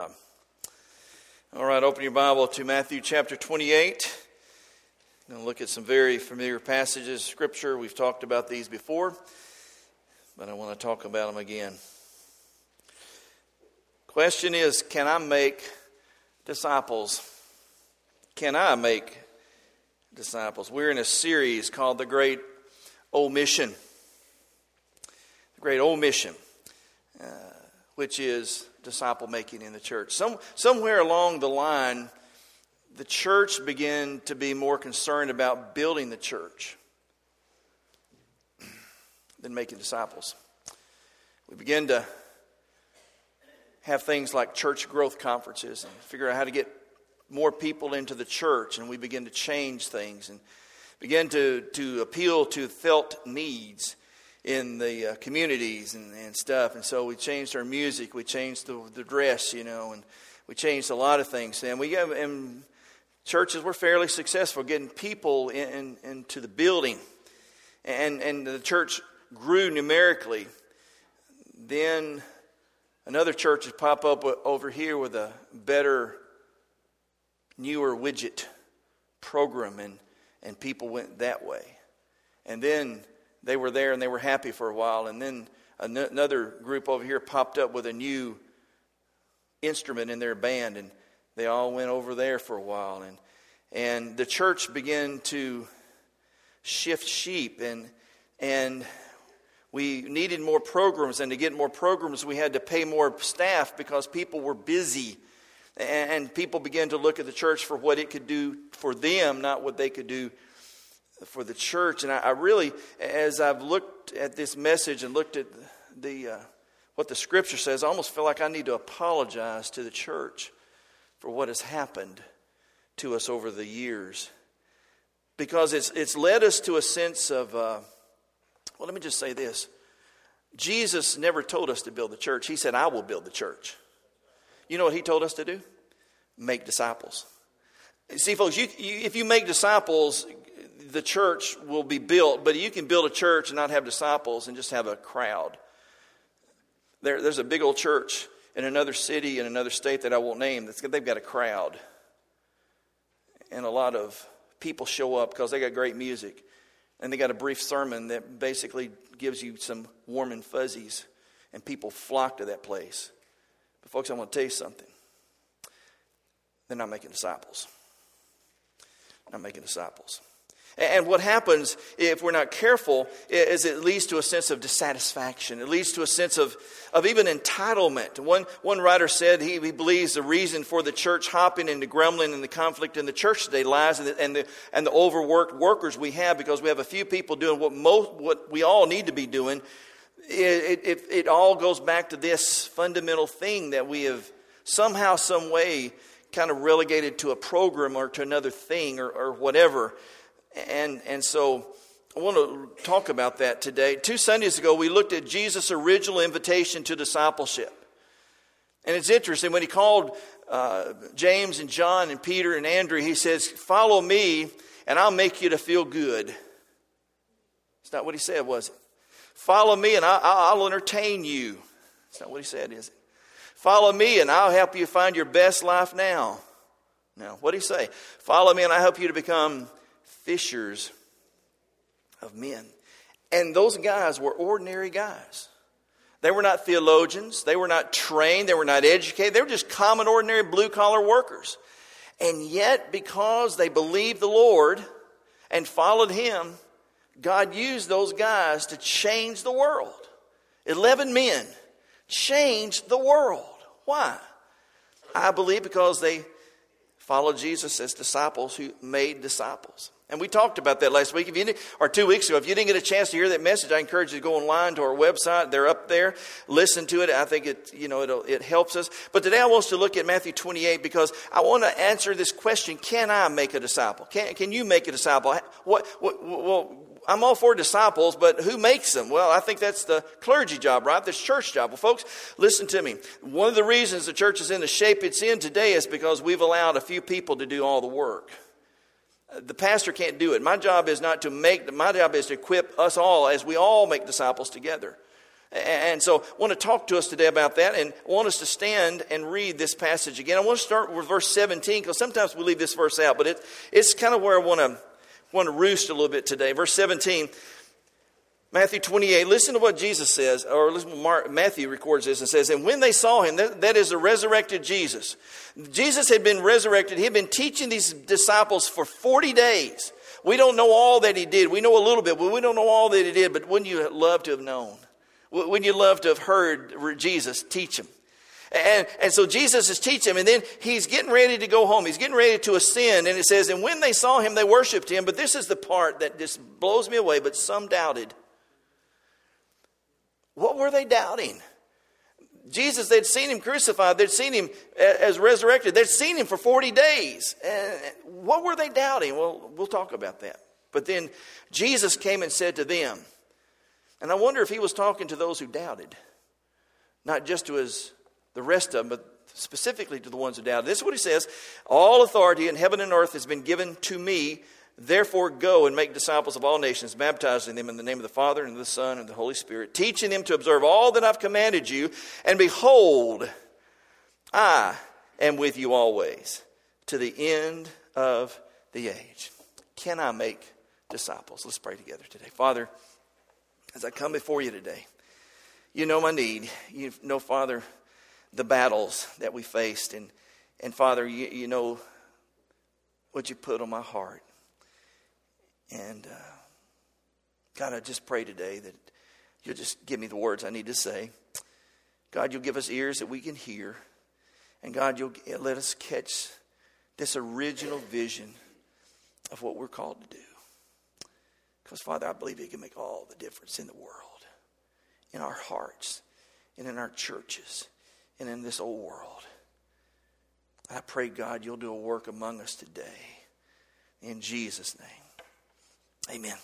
All right, open your Bible to Matthew chapter 28. I'm going to look at some very familiar passages of Scripture. We've talked about these before, but I want to talk about them again. Question is Can I make disciples? Can I make disciples? We're in a series called The Great Old Mission. The Great Old Mission, uh, which is disciple making in the church. Some, somewhere along the line, the church began to be more concerned about building the church than making disciples. We began to have things like church growth conferences and figure out how to get more people into the church, and we begin to change things and begin to, to appeal to felt needs in the uh, communities and, and stuff. And so we changed our music, we changed the, the dress, you know, and we changed a lot of things. And we got in churches were fairly successful getting people in, in, into the building, and and the church grew numerically. Then another church has pop up over here with a better, newer widget program, and and people went that way. And then they were there and they were happy for a while. And then another group over here popped up with a new instrument in their band, and they all went over there for a while. And, and the church began to shift sheep, and, and we needed more programs. And to get more programs, we had to pay more staff because people were busy. And people began to look at the church for what it could do for them, not what they could do for the church. And I, I really, as I've looked at this message and looked at the uh, what the Scripture says, I almost feel like I need to apologize to the church for what has happened to us over the years, because it's it's led us to a sense of. Uh, well, let me just say this. Jesus never told us to build the church. He said, I will build the church. You know what he told us to do? Make disciples. See, folks, you, you, if you make disciples, the church will be built, but you can build a church and not have disciples and just have a crowd. There, there's a big old church in another city in another state that I won't name. That's, they've got a crowd. And a lot of people show up because they got great music. And they got a brief sermon that basically gives you some warm and fuzzies. And people flock to that place. But, folks, I want to tell you something. They're not making disciples. Not making disciples. And what happens if we're not careful is it leads to a sense of dissatisfaction. It leads to a sense of, of even entitlement. One, one writer said he, he believes the reason for the church hopping and the grumbling and the conflict in the church today lies in the, and, the, and the overworked workers we have because we have a few people doing what, most, what we all need to be doing. It, it, it all goes back to this fundamental thing that we have somehow, some way kind of relegated to a program or to another thing or, or whatever. And, and so I want to talk about that today. Two Sundays ago, we looked at Jesus' original invitation to discipleship. And it's interesting, when he called uh, James and John and Peter and Andrew, he says, Follow me, and I'll make you to feel good. It's not what he said, was it? Follow me, and I'll, I'll entertain you. It's not what he said, is it? Follow me, and I'll help you find your best life now. Now, what did he say? Follow me, and I'll help you to become fishers of men. And those guys were ordinary guys. They were not theologians. They were not trained. They were not educated. They were just common, ordinary blue collar workers. And yet, because they believed the Lord and followed Him, God used those guys to change the world. Eleven men changed the world. Why? I believe because they followed Jesus as disciples who made disciples. And we talked about that last week. If you or two weeks ago, if you didn't get a chance to hear that message, I encourage you to go online to our website. They're up there. Listen to it. I think it, you know, it helps us. But today I want us to look at Matthew 28 because I want to answer this question: Can I make a disciple? Can Can you make a disciple? What? what well, I'm all for disciples, but who makes them? Well, I think that's the clergy job, right? That's church job. Well, folks, listen to me. One of the reasons the church is in the shape it's in today is because we've allowed a few people to do all the work. The pastor can't do it. My job is not to make, my job is to equip us all as we all make disciples together. And so I want to talk to us today about that and I want us to stand and read this passage again. I want to start with verse 17 because sometimes we leave this verse out, but it, it's kind of where I want to, want to roost a little bit today. Verse 17, Matthew 28, listen to what Jesus says, or listen Mark, Matthew records this and says, And when they saw him, that, that is the resurrected Jesus. Jesus had been resurrected. He had been teaching these disciples for 40 days. We don't know all that he did. We know a little bit, but we don't know all that he did. But wouldn't you love to have known? Wouldn't you love to have heard Jesus teach him? And, and so Jesus is teaching him, and then he's getting ready to go home. He's getting ready to ascend, and it says, And when they saw him, they worshiped him. But this is the part that just blows me away, but some doubted. What were they doubting? Jesus, they'd seen him crucified, they'd seen him as resurrected, they'd seen him for 40 days. And what were they doubting? Well, we'll talk about that. But then Jesus came and said to them, and I wonder if he was talking to those who doubted, not just to his, the rest of them, but specifically to the ones who doubted. This is what he says All authority in heaven and earth has been given to me. Therefore, go and make disciples of all nations, baptizing them in the name of the Father, and of the Son, and the Holy Spirit, teaching them to observe all that I've commanded you. And behold, I am with you always to the end of the age. Can I make disciples? Let's pray together today. Father, as I come before you today, you know my need. You know, Father, the battles that we faced. And, and Father, you, you know what you put on my heart. And uh, God, I just pray today that you'll just give me the words I need to say. God, you'll give us ears that we can hear. And God, you'll let us catch this original vision of what we're called to do. Because, Father, I believe it can make all the difference in the world, in our hearts, and in our churches, and in this old world. I pray, God, you'll do a work among us today. In Jesus' name. Amen.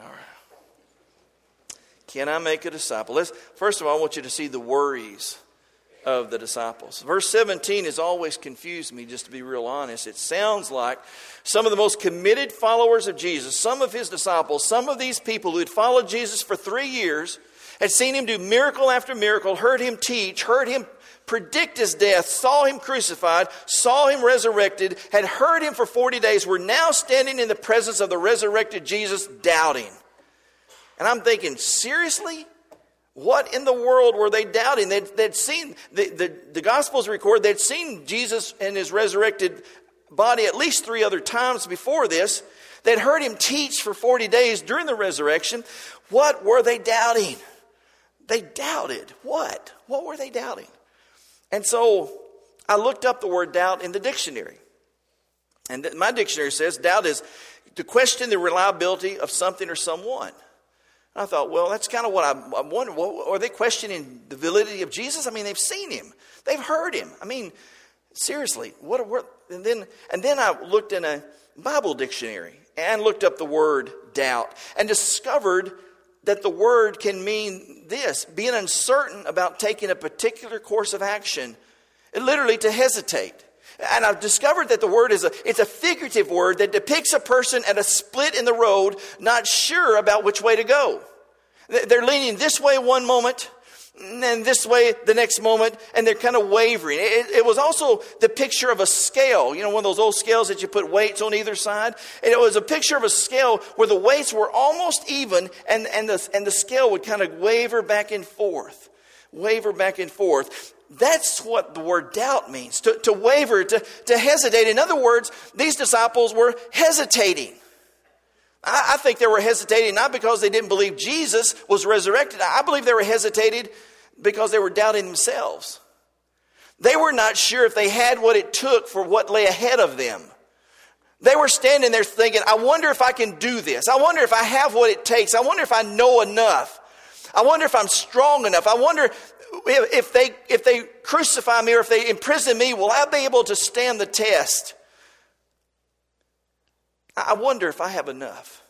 All right. Can I make a disciple? Let's, first of all, I want you to see the worries of the disciples. Verse 17 has always confused me, just to be real honest. It sounds like some of the most committed followers of Jesus, some of his disciples, some of these people who had followed Jesus for three years, had seen him do miracle after miracle, heard him teach, heard him predict his death, saw him crucified, saw him resurrected, had heard him for 40 days, were now standing in the presence of the resurrected Jesus, doubting. And I'm thinking, seriously? What in the world were they doubting? They'd, they'd seen, the, the, the Gospels record, they'd seen Jesus and his resurrected body at least three other times before this. They'd heard him teach for 40 days during the resurrection. What were they doubting? They doubted. What? What were they doubting? And so I looked up the word doubt in the dictionary. And my dictionary says doubt is to question the reliability of something or someone. I thought, well, that's kind of what I'm, I'm wondering. Well, are they questioning the validity of Jesus? I mean, they've seen him, they've heard him. I mean, seriously, what? what and then and then I looked in a Bible dictionary and looked up the word doubt and discovered that the word can mean this: being uncertain about taking a particular course of action, literally to hesitate. And I've discovered that the word is a, it's a figurative word that depicts a person at a split in the road, not sure about which way to go. They're leaning this way one moment, and this way the next moment, and they're kind of wavering. It, it, was also the picture of a scale, you know, one of those old scales that you put weights on either side. And it was a picture of a scale where the weights were almost even, and, and, the, and the scale would kind of waver back and forth. Waver back and forth. That's what the word doubt means to, to waver, to, to hesitate. In other words, these disciples were hesitating. I, I think they were hesitating not because they didn't believe Jesus was resurrected, I believe they were hesitating because they were doubting themselves. They were not sure if they had what it took for what lay ahead of them. They were standing there thinking, I wonder if I can do this. I wonder if I have what it takes. I wonder if I know enough. I wonder if I'm strong enough. I wonder if they, if they crucify me or if they imprison me, will I be able to stand the test? I wonder if I have enough.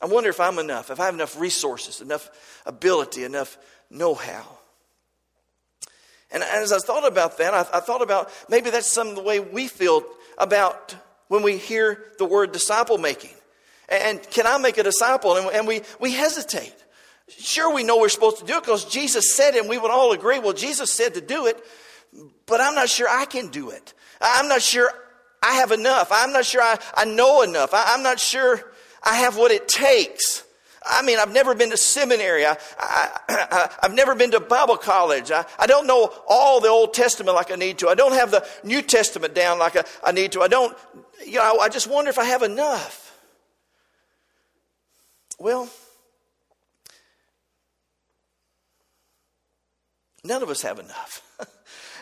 I wonder if I'm enough, if I have enough resources, enough ability, enough know how. And as I thought about that, I, I thought about maybe that's some of the way we feel about when we hear the word disciple making. And can I make a disciple? And, and we, we hesitate. Sure, we know we're supposed to do it because Jesus said it and we would all agree, well, Jesus said to do it, but I'm not sure I can do it. I'm not sure I have enough. I'm not sure I, I know enough. I, I'm not sure I have what it takes. I mean, I've never been to seminary. I, I, have never been to Bible college. I, I don't know all the Old Testament like I need to. I don't have the New Testament down like I, I need to. I don't, you know, I just wonder if I have enough. Well, none of us have enough.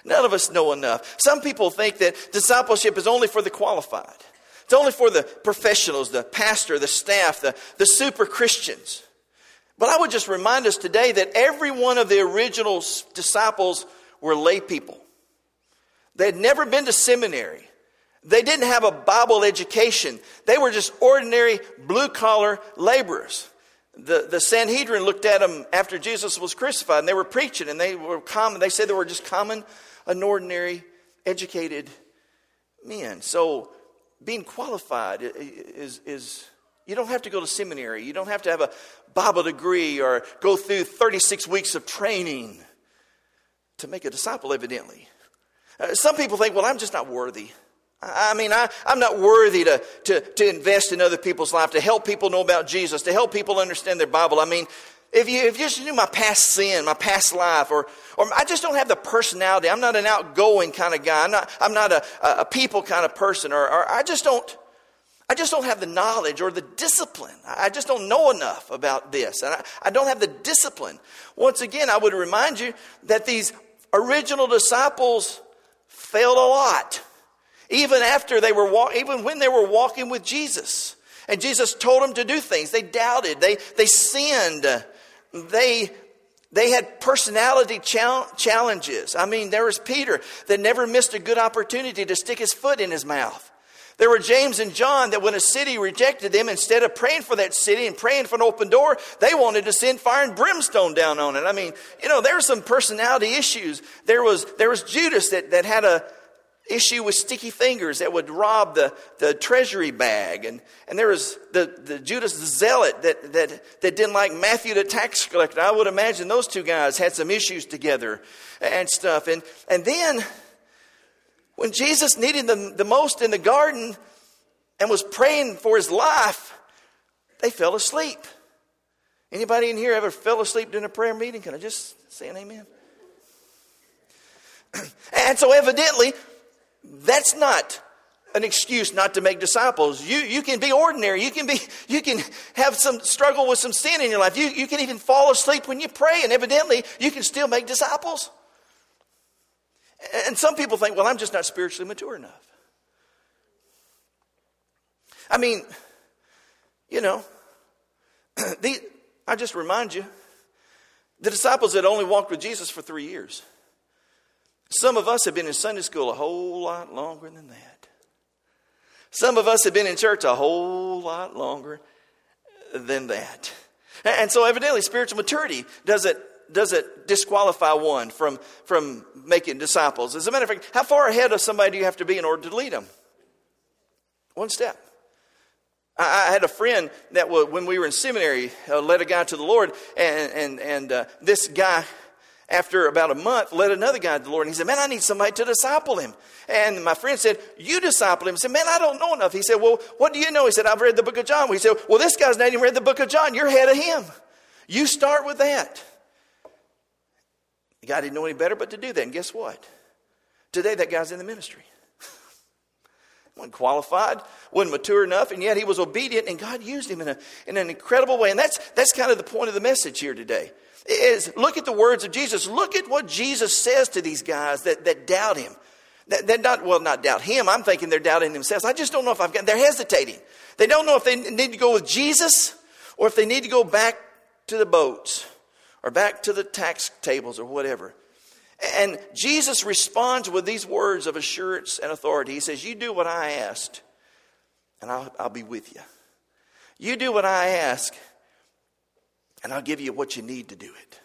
none of us know enough. Some people think that discipleship is only for the qualified. It's only for the professionals, the pastor, the staff, the, the super Christians. But I would just remind us today that every one of the original disciples were lay people. They had never been to seminary. They didn't have a Bible education. They were just ordinary blue collar laborers. The, the Sanhedrin looked at them after Jesus was crucified and they were preaching and they were common. They said they were just common, an ordinary, educated men. So being qualified is, is you don't have to go to seminary. You don't have to have a Bible degree or go through 36 weeks of training to make a disciple, evidently. Uh, some people think, well, I'm just not worthy. I mean, I, I'm not worthy to, to, to invest in other people's life, to help people know about Jesus, to help people understand their Bible. I mean, if you, if you just knew my past sin, my past life, or, or I just don't have the personality, I'm not an outgoing kind of guy, I'm not, I'm not a, a people kind of person, or, or I just don't, I just don't have the knowledge or the discipline. I just don't know enough about this. And I, I don't have the discipline. Once again, I would remind you that these original disciples failed a lot. Even after they were, even when they were walking with Jesus. And Jesus told them to do things. They doubted. They, they sinned they they had personality challenges. I mean, there was Peter that never missed a good opportunity to stick his foot in his mouth. There were James and John that when a city rejected them, instead of praying for that city and praying for an open door, they wanted to send fire and brimstone down on it. I mean, you know, there were some personality issues. There was, there was Judas that, that had a, issue with sticky fingers that would rob the, the treasury bag. And, and there was the, the Judas the zealot that, that, that didn't like Matthew the tax collector. I would imagine those two guys had some issues together and stuff. And, and then when Jesus needed them the most in the garden and was praying for his life, they fell asleep. Anybody in here ever fell asleep during a prayer meeting? Can I just say an amen? and so evidently, that's not an excuse not to make disciples. You, you can be ordinary. You can, be, you can have some struggle with some sin in your life. You, you can even fall asleep when you pray, and evidently you can still make disciples. And some people think, well, I'm just not spiritually mature enough. I mean, you know, the, I just remind you, the disciples had only walked with Jesus for three years. Some of us have been in Sunday school a whole lot longer than that. Some of us have been in church a whole lot longer than that. And so, evidently, spiritual maturity doesn't, doesn't disqualify one from, from making disciples. As a matter of fact, how far ahead of somebody do you have to be in order to lead them? One step. I, had a friend that, when we were in seminary, uh, led a guy to the Lord, and, and, and uh, this guy after about a month, led another guy to the Lord. And he said, Man, I need somebody to disciple him. And my friend said, You disciple him. He said, Man, I don't know enough. He said, Well, what do you know? He said, I've read the book of John. He said, Well, this guy's not even read the book of John. You're ahead of him. You start with that. The guy didn't know any better but to do that. And guess what? Today, that guy's in the ministry. wasn't qualified, wasn't mature enough, and yet he was obedient, and God used him in, a, in an incredible way. And that's, that's kind of the point of the message here today is look at the words of Jesus. Look at what Jesus says to these guys that, that doubt him. That, that not, well, not doubt him. I'm thinking they're doubting themselves. I just don't know if I've got, they're hesitating. They don't know if they need to go with Jesus or if they need to go back to the boats or back to the tax tables or whatever. And Jesus responds with these words of assurance and authority. He says, You do what I asked, and I'll, I'll be with you. You do what I ask, and I'll give you what you need to do it.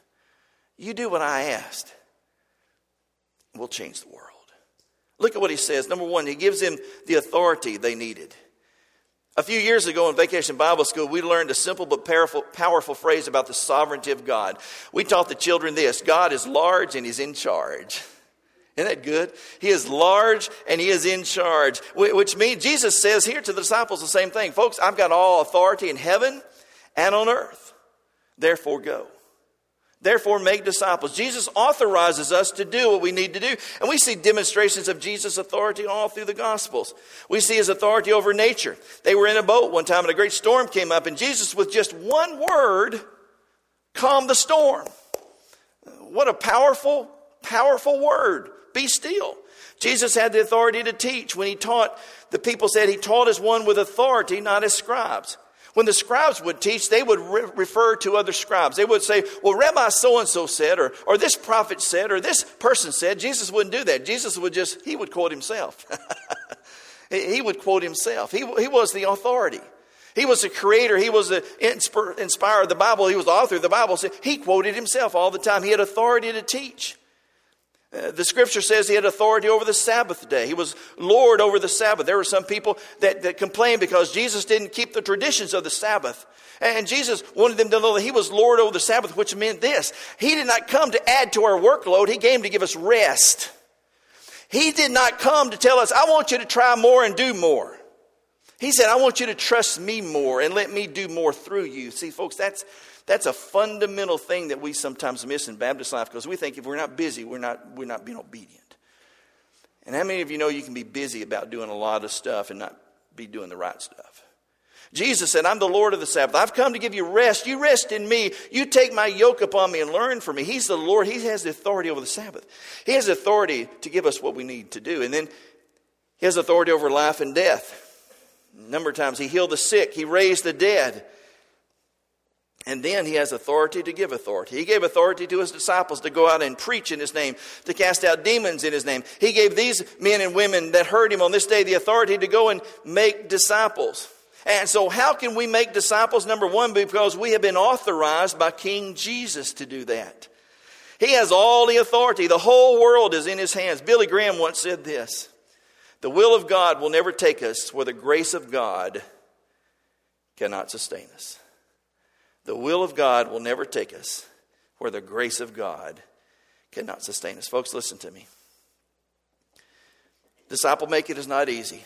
You do what I asked, we'll change the world. Look at what he says. Number one, he gives them the authority they needed. A few years ago in Vacation Bible School, we learned a simple but powerful, powerful phrase about the sovereignty of God. We taught the children this God is large and He's in charge. Isn't that good? He is large and he is in charge, which means Jesus says here to the disciples the same thing. Folks, I've got all authority in heaven and on earth. Therefore, go. Therefore, make disciples. Jesus authorizes us to do what we need to do. And we see demonstrations of Jesus' authority all through the Gospels. We see his authority over nature. They were in a boat one time and a great storm came up, and Jesus, with just one word, calmed the storm. What a powerful, powerful word. Be still. Jesus had the authority to teach. When he taught, the people said he taught as one with authority, not as scribes. When the scribes would teach, they would re- refer to other scribes. They would say, Well, Rabbi so and so said, or, or this prophet said, or this person said. Jesus wouldn't do that. Jesus would just, he would quote himself. he would quote himself. He, he was the authority. He was the creator. He was the inspirer of the Bible. He was the author of the Bible. So he quoted himself all the time. He had authority to teach. Uh, the scripture says he had authority over the Sabbath day. He was Lord over the Sabbath. There were some people that, that complained because Jesus didn't keep the traditions of the Sabbath. And Jesus wanted them to know that he was Lord over the Sabbath, which meant this He did not come to add to our workload, He came to give us rest. He did not come to tell us, I want you to try more and do more. He said, I want you to trust me more and let me do more through you. See, folks, that's that's a fundamental thing that we sometimes miss in Baptist life because we think if we're not busy, we're not, we're not being obedient. And how many of you know you can be busy about doing a lot of stuff and not be doing the right stuff? Jesus said, I'm the Lord of the Sabbath. I've come to give you rest. You rest in me. You take my yoke upon me and learn from me. He's the Lord. He has the authority over the Sabbath. He has authority to give us what we need to do. And then he has authority over life and death. A number of times he healed the sick, he raised the dead. And then he has authority to give authority. He gave authority to his disciples to go out and preach in his name, to cast out demons in his name. He gave these men and women that heard him on this day the authority to go and make disciples. And so, how can we make disciples? Number one, because we have been authorized by King Jesus to do that. He has all the authority. The whole world is in his hands. Billy Graham once said this The will of God will never take us where the grace of God cannot sustain us. The will of God will never take us where the grace of God cannot sustain us. Folks, listen to me. Disciple making is not easy.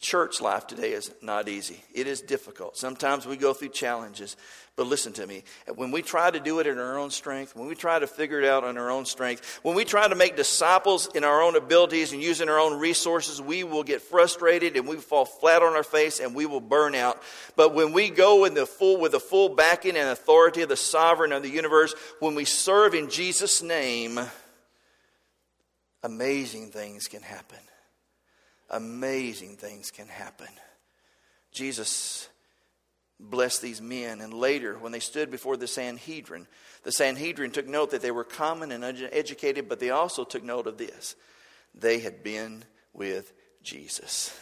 Church life today is not easy. It is difficult. Sometimes we go through challenges. But listen to me. When we try to do it in our own strength, when we try to figure it out on our own strength, when we try to make disciples in our own abilities and using our own resources, we will get frustrated and we fall flat on our face and we will burn out. But when we go in the full, with the full backing and authority of the sovereign of the universe, when we serve in Jesus' name, amazing things can happen amazing things can happen. Jesus blessed these men, and later, when they stood before the Sanhedrin, the Sanhedrin took note that they were common and educated, but they also took note of this they had been with Jesus.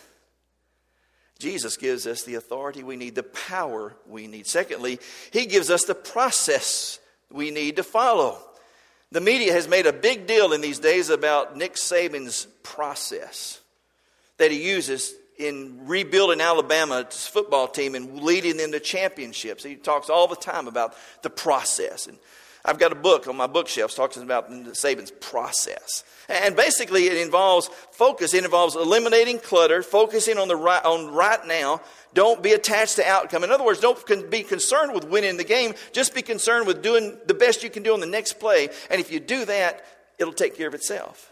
Jesus gives us the authority we need, the power we need. Secondly, he gives us the process we need to follow. The media has made a big deal in these days about Nick Saban's process that he uses in rebuilding Alabama's football team and leading them to championships. He talks all the time about the process. And I've got a book on my bookshelves talking about the Saban's process. And basically, it involves focus. It involves eliminating clutter, focusing on the right, on right now. Don't be attached to outcome. In other words, don't be concerned with winning the game. Just be concerned with doing the best you can do on the next play. And if you do that, it'll take care of itself.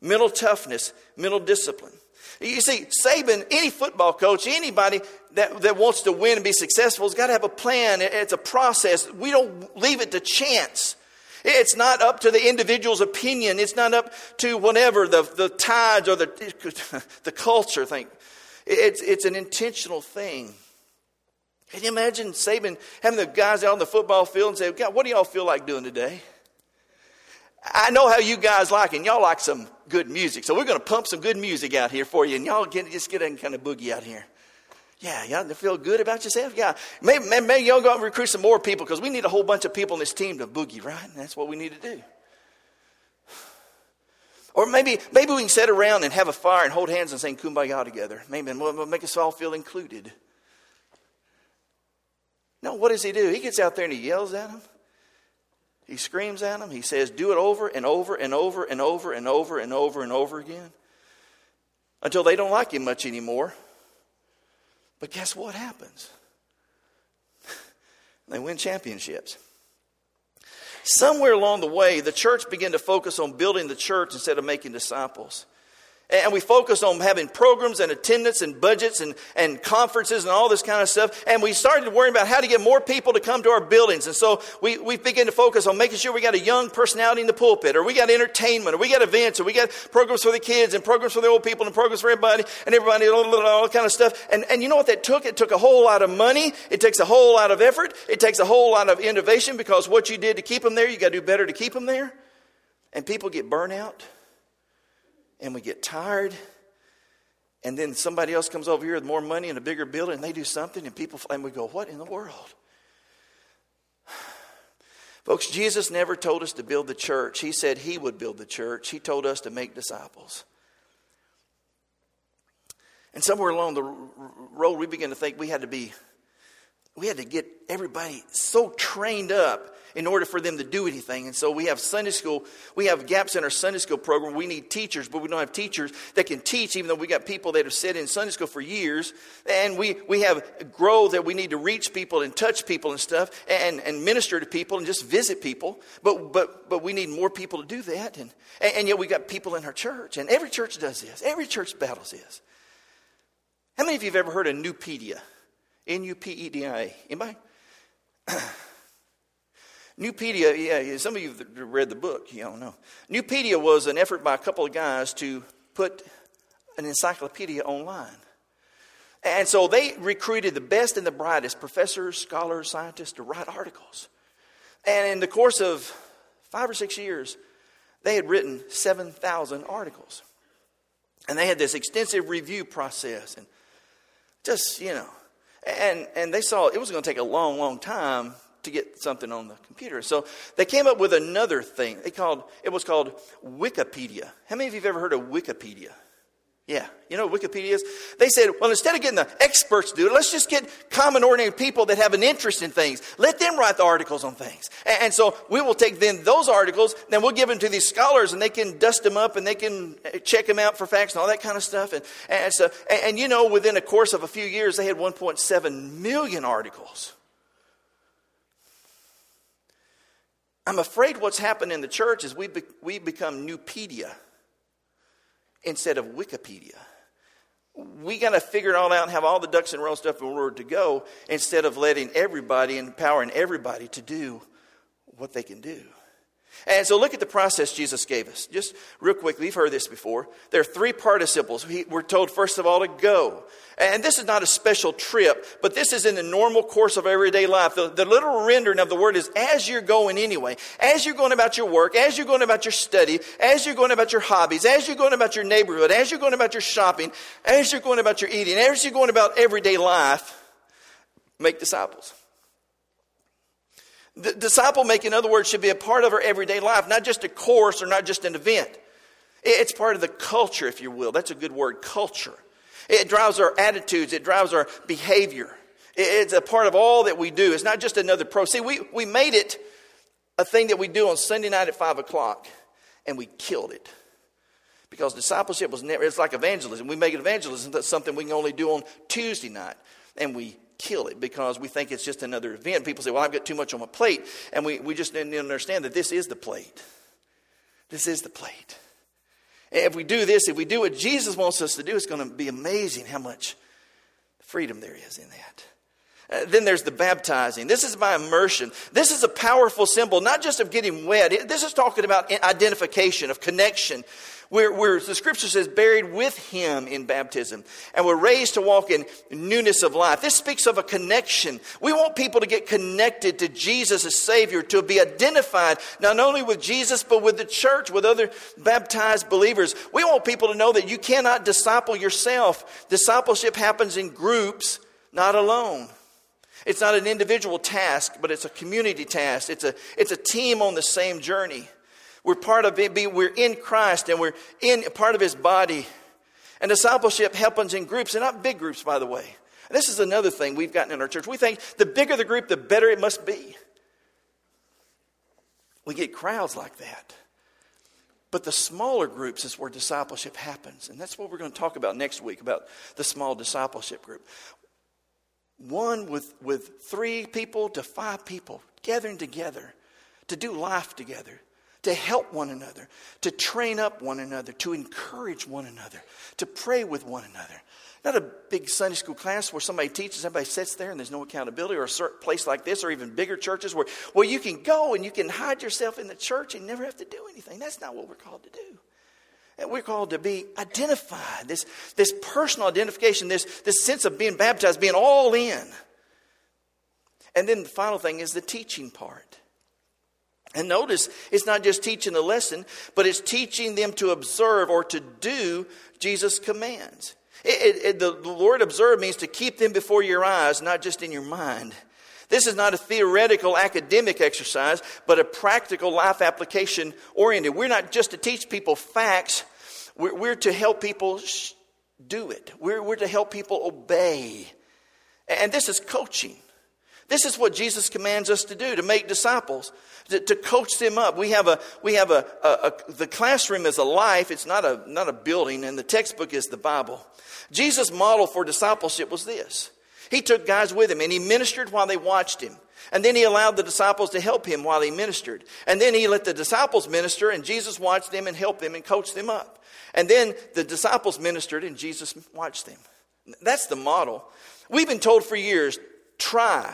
Mental toughness, mental discipline. You see, Saban, any football coach, anybody that, that wants to win and be successful has got to have a plan. It's a process. We don't leave it to chance. It's not up to the individual's opinion. It's not up to whatever, the, the tides or the, the culture thing. It's, it's an intentional thing. Can you imagine Saban having the guys out on the football field and say, God, what do y'all feel like doing today? I know how you guys like, and y'all like some good music. So we're going to pump some good music out here for you, and y'all get, just get in kind of boogie out here. Yeah, y'all feel good about yourself? Yeah. Maybe, maybe y'all go out and recruit some more people because we need a whole bunch of people on this team to boogie, right? And that's what we need to do. Or maybe, maybe we can sit around and have a fire and hold hands and sing kumbaya together. Maybe we'll make us all feel included. No, what does he do? He gets out there and he yells at them. He screams at them. He says, Do it over and over and over and over and over and over and over again until they don't like him much anymore. But guess what happens? they win championships. Somewhere along the way, the church began to focus on building the church instead of making disciples. And we focused on having programs and attendance and budgets and, and conferences and all this kind of stuff. And we started worrying about how to get more people to come to our buildings. And so we, we began to focus on making sure we got a young personality in the pulpit, or we got entertainment, or we got events, or we got programs for the kids, and programs for the old people, and programs for everybody, and everybody, all, all kind of stuff. And, and you know what that took? It took a whole lot of money. It takes a whole lot of effort. It takes a whole lot of innovation because what you did to keep them there, you got to do better to keep them there. And people get burnout and we get tired. And then somebody else comes over here with more money and a bigger building, and they do something, and people, and we go, What in the world? Folks, Jesus never told us to build the church. He said He would build the church. He told us to make disciples. And somewhere along the road, we began to think we had to be, we had to get everybody so trained up in order for them to do anything. And so we have Sunday school, we have gaps in our Sunday school program. We need teachers, but we don't have teachers that can teach, even though we got people that have sat in Sunday school for years. And we, we have growth that we need to reach people and touch people and stuff and, and minister to people and just visit people. But, but, but we need more people to do that. And, and yet we got people in our church. And every church does this. Every church battles this. How many of you have ever heard of Nupedia? N U P E D I A. Anybody? Nupedia, yeah, some of you have read the book, you don't know. Nupedia was an effort by a couple of guys to put an encyclopedia online. And so they recruited the best and the brightest professors, scholars, scientists to write articles. And in the course of five or six years, they had written 7,000 articles. And they had this extensive review process and just, you know, and, and they saw it was going to take a long, long time to get something on the computer. So they came up with another thing. They called it was called Wikipedia. How many of you have ever heard of Wikipedia? Yeah, you know Wikipedia is? They said, well, instead of getting the experts to do it, let's just get common, ordinary people that have an interest in things. Let them write the articles on things. And, and so we will take then those articles, then we'll give them to these scholars, and they can dust them up, and they can uh, check them out for facts and all that kind of stuff. And, and so, and, and you know, within a course of a few years, they had 1.7 million articles. I'm afraid what's happened in the church is we, be, we become Nupedia instead of Wikipedia. We got to figure it all out and have all the ducks in a row stuff in order to go instead of letting everybody, and empowering everybody to do what they can do. And so look at the process Jesus gave us. Just real quick, we've heard this before. There are three participles. We're told, first of all, to go. And this is not a special trip, but this is in the normal course of everyday life. The, the literal rendering of the word is as you're going anyway. As you're going about your work, as you're going about your study, as you're going about your hobbies, as you're going about your neighborhood, as you're going about your shopping, as you're going about your eating, as you're going about everyday life, make disciples. The disciple making, in other words, should be a part of our everyday life, not just a course or not just an event. It's part of the culture, if you will. That's a good word, culture. It drives our attitudes, it drives our behavior. It's a part of all that we do. It's not just another pro. See, we, we made it a thing that we do on Sunday night at 5 o'clock, and we killed it. Because discipleship was never, it's like evangelism. We make it evangelism, that's something we can only do on Tuesday night. And we kill it because we think it's just another event. People say, well, I've got too much on my plate. And we, we just didn't understand that this is the plate. This is the plate. And if we do this, if we do what Jesus wants us to do, it's going to be amazing how much freedom there is in that. Uh, then there's the baptizing. This is by immersion. This is a powerful symbol, not just of getting wet. This is talking about identification, of connection. We're, we're, the scripture says, buried with him in baptism, and we're raised to walk in newness of life. This speaks of a connection. We want people to get connected to Jesus as Savior, to be identified not only with Jesus, but with the church, with other baptized believers. We want people to know that you cannot disciple yourself. Discipleship happens in groups, not alone. It's not an individual task, but it's a community task. It's a, it's a team on the same journey. We're part of it, we're in Christ and we're in part of his body. And discipleship happens in groups, and not big groups, by the way. This is another thing we've gotten in our church. We think the bigger the group, the better it must be. We get crowds like that. But the smaller groups is where discipleship happens. And that's what we're going to talk about next week about the small discipleship group. One with, with three people to five people gathering together to do life together, to help one another, to train up one another, to encourage one another, to pray with one another. Not a big Sunday school class where somebody teaches, everybody sits there and there's no accountability, or a certain place like this, or even bigger churches where, where you can go and you can hide yourself in the church and never have to do anything. That's not what we're called to do. And we're called to be identified, this, this personal identification, this, this sense of being baptized, being all in. And then the final thing is the teaching part. And notice, it's not just teaching the lesson, but it's teaching them to observe or to do Jesus' commands. It, it, the, the word observe means to keep them before your eyes, not just in your mind. This is not a theoretical academic exercise, but a practical life application oriented. We're not just to teach people facts, we're, we're to help people sh- do it. We're, we're to help people obey. And this is coaching. This is what Jesus commands us to do to make disciples, to, to coach them up. We have a we have a, a, a, the classroom is a life. It's not a not a building, and the textbook is the Bible. Jesus' model for discipleship was this: He took guys with him, and he ministered while they watched him. And then he allowed the disciples to help him while he ministered. And then he let the disciples minister, and Jesus watched them and helped them and coached them up. And then the disciples ministered, and Jesus watched them. That's the model. We've been told for years try,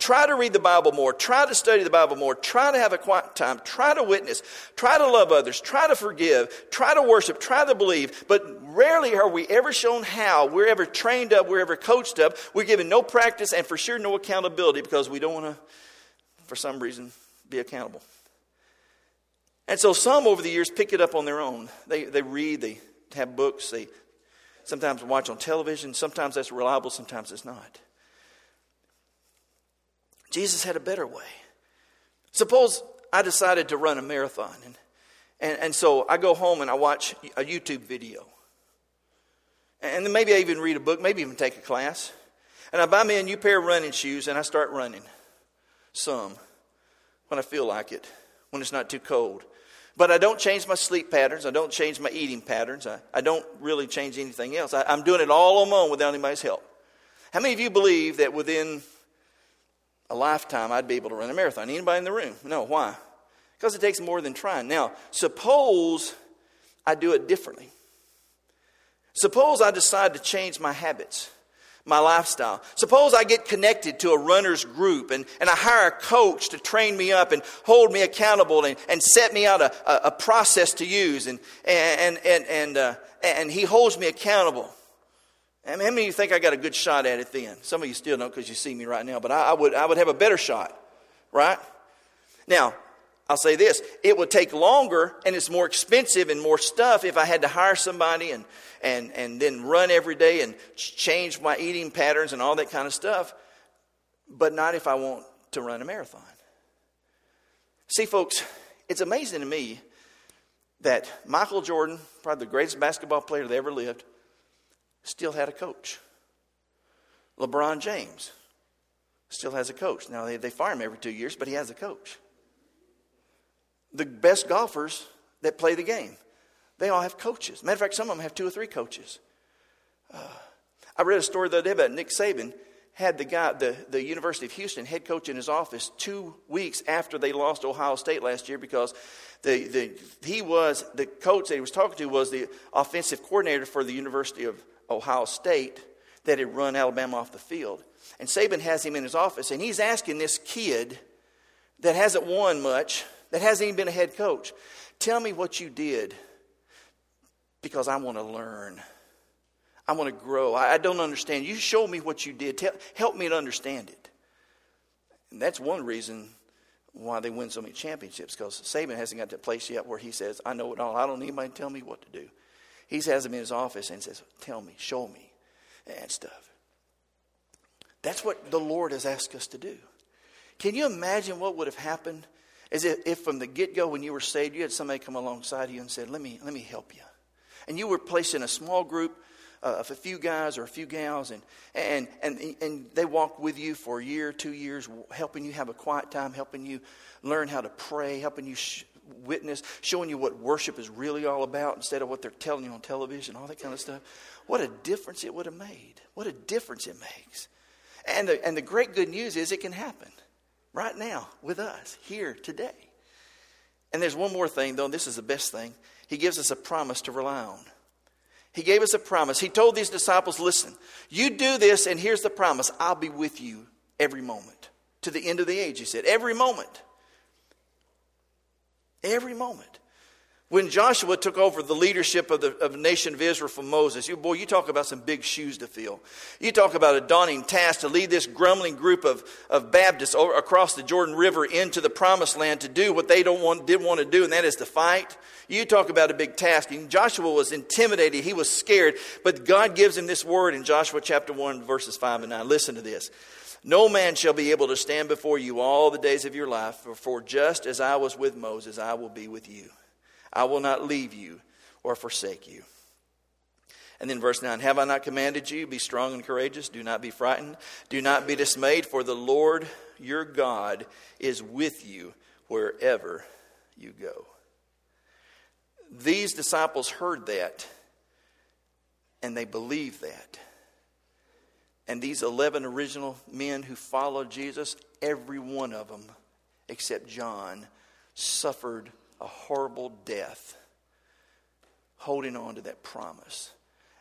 Try to read the Bible more. Try to study the Bible more. Try to have a quiet time. Try to witness. Try to love others. Try to forgive. Try to worship. Try to believe. But rarely are we ever shown how. We're ever trained up. We're ever coached up. We're given no practice and for sure no accountability because we don't want to, for some reason, be accountable. And so some over the years pick it up on their own. They, they read, they have books, they sometimes watch on television. Sometimes that's reliable, sometimes it's not. Jesus had a better way. Suppose I decided to run a marathon, and, and, and so I go home and I watch a YouTube video. And then maybe I even read a book, maybe even take a class. And I buy me a new pair of running shoes and I start running. Some, when I feel like it, when it's not too cold. But I don't change my sleep patterns. I don't change my eating patterns. I, I don't really change anything else. I, I'm doing it all on my own without anybody's help. How many of you believe that within a lifetime, I'd be able to run a marathon. Anybody in the room? No. Why? Because it takes more than trying. Now, suppose I do it differently. Suppose I decide to change my habits, my lifestyle. Suppose I get connected to a runner's group and, and I hire a coach to train me up and hold me accountable and, and set me out a, a, a process to use. And, and, and, and, uh, and he holds me accountable. How many of you think I got a good shot at it then? Some of you still don't because you see me right now, but I, I, would, I would have a better shot, right? Now, I'll say this it would take longer and it's more expensive and more stuff if I had to hire somebody and, and, and then run every day and change my eating patterns and all that kind of stuff, but not if I want to run a marathon. See, folks, it's amazing to me that Michael Jordan, probably the greatest basketball player that ever lived, still had a coach. LeBron James still has a coach. Now, they, they fire him every two years, but he has a coach. The best golfers that play the game, they all have coaches. Matter of fact, some of them have two or three coaches. Uh, I read a story the other day about Nick Saban had the guy, the, the University of Houston head coach in his office two weeks after they lost Ohio State last year because the, the, he was, the coach that he was talking to was the offensive coordinator for the University of Ohio State that had run Alabama off the field. And Saban has him in his office, and he's asking this kid that hasn't won much, that hasn't even been a head coach, tell me what you did because I want to learn. I want to grow. I, don't understand. You show me what you did. Tell, help me to understand it. And that's one reason why they win so many championships because Saban hasn't got to that place yet where he says, I know it all. I don't need anybody to tell me what to do. He has him in his office and says, Tell me, show me, and stuff. That's what the Lord has asked us to do. Can you imagine what would have happened as if, if from the get go, when you were saved, you had somebody come alongside you and said, let me, let me help you. And you were placed in a small group uh, of a few guys or a few gals, and, and, and, and they walk with you for a year, two years, helping you have a quiet time, helping you learn how to pray, helping you witness, showing you what worship is really all about instead of what they're telling you on television, all that kind of stuff. What a difference it would have made. What a difference it makes. And the, and the great good news is it can happen right now with us, here, today. And there's one more thing, though, this is the best thing. He gives us a promise to rely on. He gave us a promise. He told these disciples, listen, you do this, and here's the promise I'll be with you every moment. To the end of the age, he said. Every moment. Every moment. When Joshua took over the leadership of the, of nation of Israel from Moses, you, boy, you talk about some big shoes to fill. You talk about a daunting task to lead this grumbling group of, of Baptists over, across the Jordan River into the promised land to do what they don't want, didn't want to do, and that is to fight. You talk about a big task. And Joshua was intimidated, he was scared, but God gives him this word in Joshua chapter 1, verses 5 and 9. Listen to this. No man shall be able to stand before you all the days of your life, for just as I was with Moses, I will be with you. I will not leave you or forsake you. And then verse 9 Have I not commanded you? Be strong and courageous. Do not be frightened. Do not be dismayed, for the Lord your God is with you wherever you go. These disciples heard that and they believed that. And these 11 original men who followed Jesus, every one of them, except John, suffered a horrible death holding on to that promise.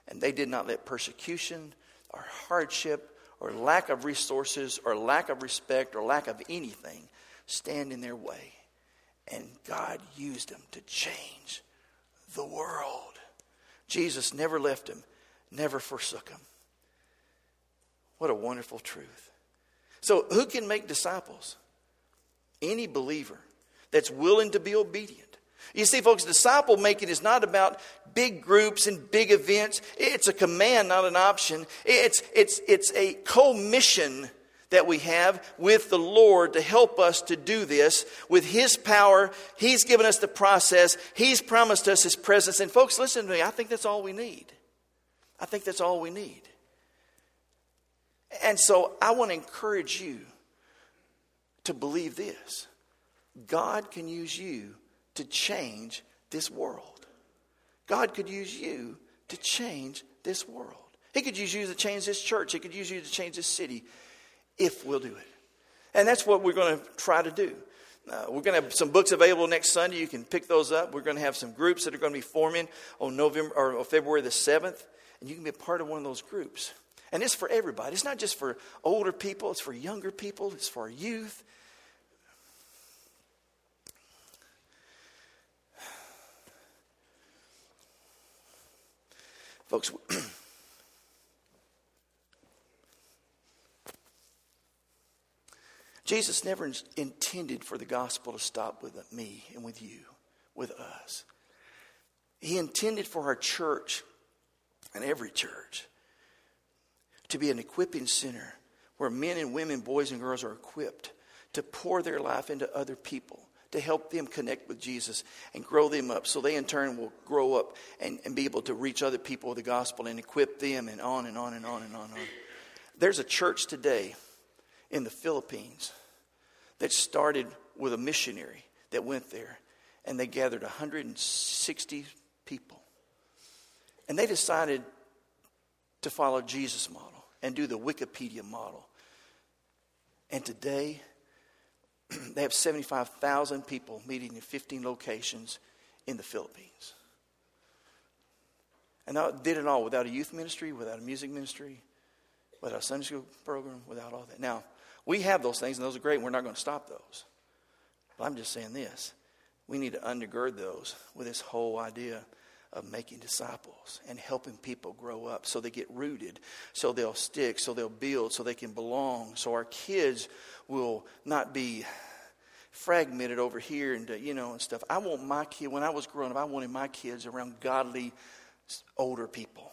And they did not let persecution or hardship or lack of resources or lack of respect or lack of anything stand in their way. And God used them to change the world. Jesus never left him, never forsook him. What a wonderful truth. So, who can make disciples? Any believer that's willing to be obedient. You see, folks, disciple making is not about big groups and big events. It's a command, not an option. It's, it's, it's a commission that we have with the Lord to help us to do this. With His power, He's given us the process, He's promised us His presence. And, folks, listen to me. I think that's all we need. I think that's all we need. And so I want to encourage you to believe this God can use you to change this world. God could use you to change this world. He could use you to change this church. He could use you to change this city if we'll do it. And that's what we're going to try to do. Uh, we're going to have some books available next Sunday. You can pick those up. We're going to have some groups that are going to be forming on November or February the 7th, and you can be a part of one of those groups. And it's for everybody. It's not just for older people, it's for younger people, it's for youth, Folks, Jesus never intended for the gospel to stop with me and with you, with us. He intended for our church and every church to be an equipping center where men and women, boys and girls are equipped to pour their life into other people to help them connect with Jesus and grow them up so they in turn will grow up and, and be able to reach other people with the gospel and equip them and on and on and on and on and on. There's a church today in the Philippines that started with a missionary that went there and they gathered 160 people. And they decided to follow Jesus' model and do the Wikipedia model. And today, they have 75,000 people meeting in 15 locations in the Philippines. And they did it all without a youth ministry, without a music ministry, without a Sunday school program, without all that. Now, we have those things, and those are great, and we're not going to stop those. But I'm just saying this we need to undergird those with this whole idea of making disciples and helping people grow up so they get rooted, so they'll stick, so they'll build, so they can belong, so our kids will not be fragmented over here and you know and stuff. I want my kid when I was growing up, I wanted my kids around godly older people.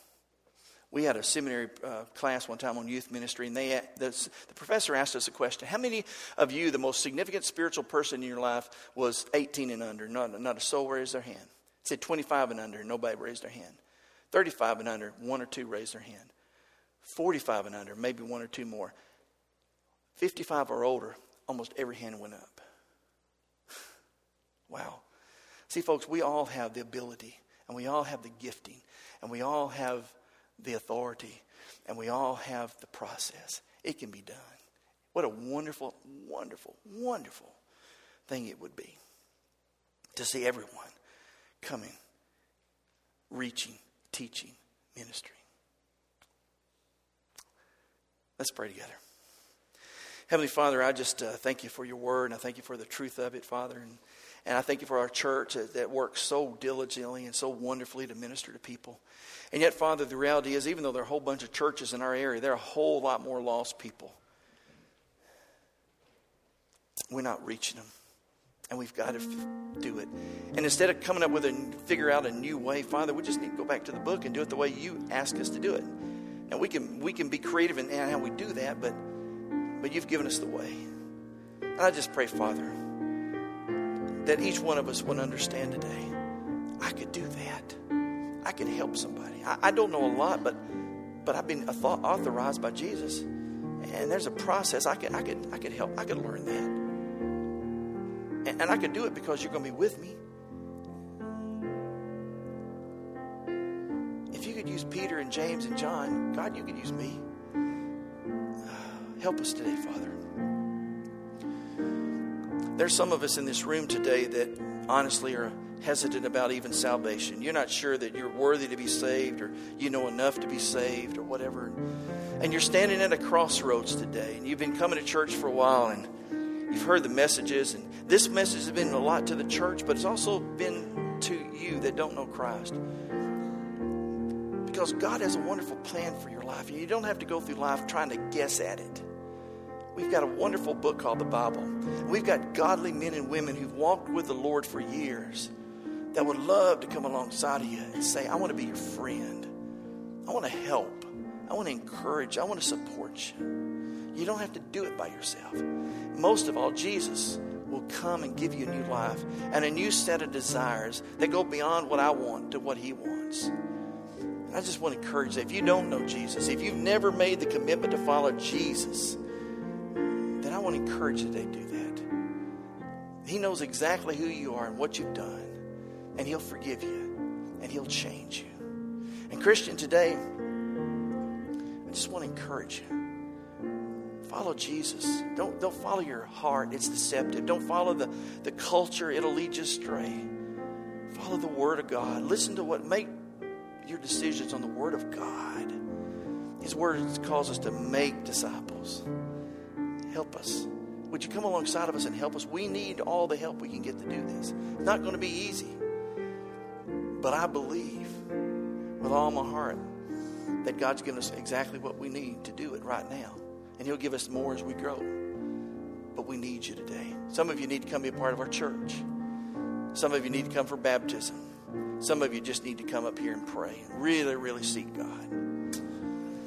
We had a seminary uh, class one time on youth ministry, and they the, the professor asked us a question: How many of you, the most significant spiritual person in your life, was 18 and under? Not, not a soul raised their hand said 25 and under. Nobody raised their hand. 35 and under, one or two raised their hand. 45 and under, maybe one or two more. 55 or older, almost every hand went up. Wow. See, folks, we all have the ability, and we all have the gifting, and we all have the authority, and we all have the process. It can be done. What a wonderful, wonderful, wonderful thing it would be to see everyone coming, reaching, teaching, ministering. Let's pray together. Heavenly Father, I just uh, thank you for your word, and I thank you for the truth of it, Father. And, and I thank you for our church that, that works so diligently and so wonderfully to minister to people. And yet, Father, the reality is, even though there are a whole bunch of churches in our area, there are a whole lot more lost people. We're not reaching them. And we've got to f- do it. And instead of coming up with a figure out a new way, Father, we just need to go back to the book and do it the way you ask us to do it. Now we can we can be creative in how we do that, but but you've given us the way. And I just pray, Father, that each one of us would understand today. I could do that. I could help somebody. I, I don't know a lot, but but I've been authorized by Jesus, and there's a process. I could I could I could help. I could learn that. And, and I can do it because you're going to be with me. If you could use Peter and James and John, God, you could use me. Help us today, Father. There's some of us in this room today that honestly are hesitant about even salvation. You're not sure that you're worthy to be saved or you know enough to be saved or whatever. And you're standing at a crossroads today and you've been coming to church for a while and You've heard the messages, and this message has been a lot to the church, but it's also been to you that don't know Christ. Because God has a wonderful plan for your life, and you don't have to go through life trying to guess at it. We've got a wonderful book called the Bible. We've got godly men and women who've walked with the Lord for years that would love to come alongside of you and say, I want to be your friend. I want to help. I want to encourage. I want to support you. You don't have to do it by yourself most of all, Jesus will come and give you a new life and a new set of desires that go beyond what I want to what He wants. I just want to encourage you if you don't know Jesus, if you've never made the commitment to follow Jesus, then I want to encourage you to do that. He knows exactly who you are and what you've done, and He'll forgive you and He'll change you. And, Christian, today, I just want to encourage you Follow Jesus. Don't, don't follow your heart, it's deceptive. Don't follow the, the culture, it'll lead you astray. Follow the Word of God. Listen to what, make your decisions on the Word of God. His Word calls us to make disciples. Help us. Would you come alongside of us and help us? We need all the help we can get to do this. It's not going to be easy. But I believe with all my heart that God's given us exactly what we need to do it right now and He'll give us more as we grow. But we need you today. Some of you need to come be a part of our church. Some of you need to come for baptism. Some of you just need to come up here and pray really, really seek God.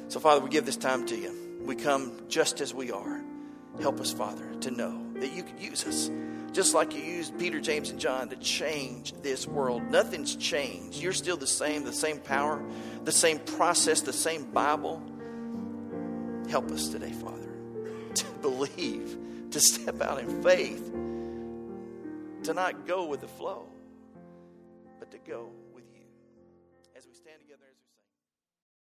So, Father, we give this time to you. We come just as we are. Help us, Father, to know that you could use us just like you used Peter, James, and John to change this world. Nothing's changed. You're still the same, the same power, the same process, the same Bible. Help us today, Father, to believe, to step out in faith, to not go with the flow, but to go